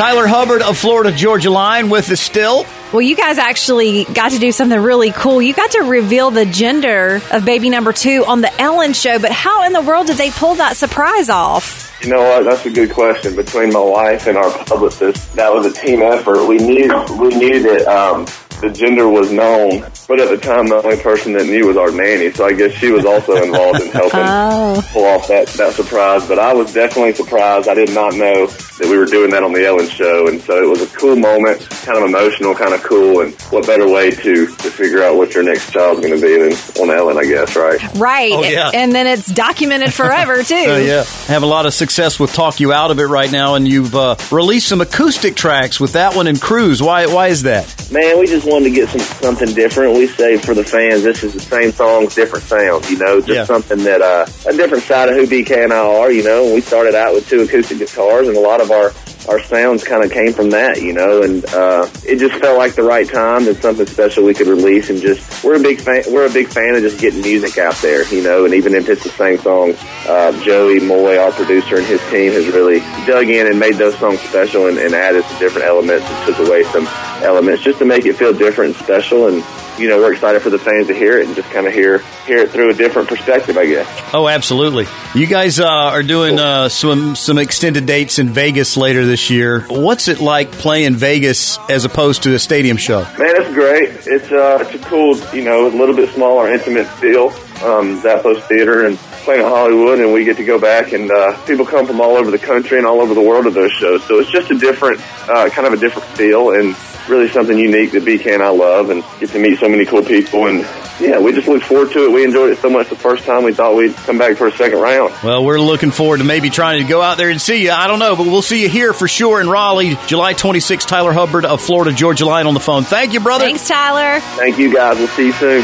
Tyler Hubbard of Florida Georgia Line with us still. Well, you guys actually got to do something really cool. You got to reveal the gender of baby number two on the Ellen show, but how in the world did they pull that surprise off? You know what? That's a good question. Between my wife and our publicist, that was a team effort. We knew we knew that um, the gender was known, but at the time, the only person that knew was our nanny. So I guess she was also involved in helping Oh. pull off that that surprise. But I was definitely surprised. I did not know that we were doing that on the Ellen show, and so it was a cool moment, kind of emotional, kind of cool. And what better way to to figure out what your next child's going to be than on Ellen? I guess, right? Right. Oh, yeah. And then it's documented forever, too. Uh, yeah, have a lot of success with "Talk You Out of It" right now, and you've uh, released some acoustic tracks with that one and "Cruise." Why? Why is that? Man, we just wanted to get some something different. We say for the fans, this is the same songs, different sounds. You know, just Yeah. something that uh, a different side of who BK and I are. You know, we started out with two acoustic guitars, and a lot of our our sounds kind of came from that. You know, and uh, it just felt like the right time and something special we could release. And just we're a big fan. We're a big fan of just getting music out there. You know, and even if it's the same songs, uh, Joey Moi, our producer, and his team has really dug in and made those songs special and, and added some different elements and took away some elements just to make it feel different and special. And you know, we're excited for the fans to hear it and just kind of hear hear it through a different perspective, I guess. Oh, absolutely. You guys uh, are doing uh, some some extended dates in Vegas later this year. What's it like playing Vegas as opposed to a stadium show? Man, it's great. It's uh, it's a cool, you know, a little bit smaller, intimate feel. Um, Zappos Theater and playing at Hollywood, and we get to go back, and uh, people come from all over the country and all over the world to those shows. So it's just a different, uh, kind of a different feel, and really something unique that BK and I love, and get to meet so many cool people. And yeah, we just look forward to it. We enjoyed it so much the first time. We thought we'd come back for a second round. Well, we're looking forward to maybe trying to go out there and see you. I don't know, but we'll see you here for sure in Raleigh, July 26th. Tyler Hubbard of Florida Georgia Line on the phone. Thank you, brother. Thanks, Tyler. Thank you guys. We'll see you soon.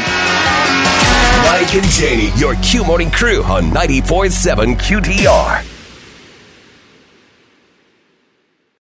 Mike and Janie, your Q Morning crew on 94.7 QDR.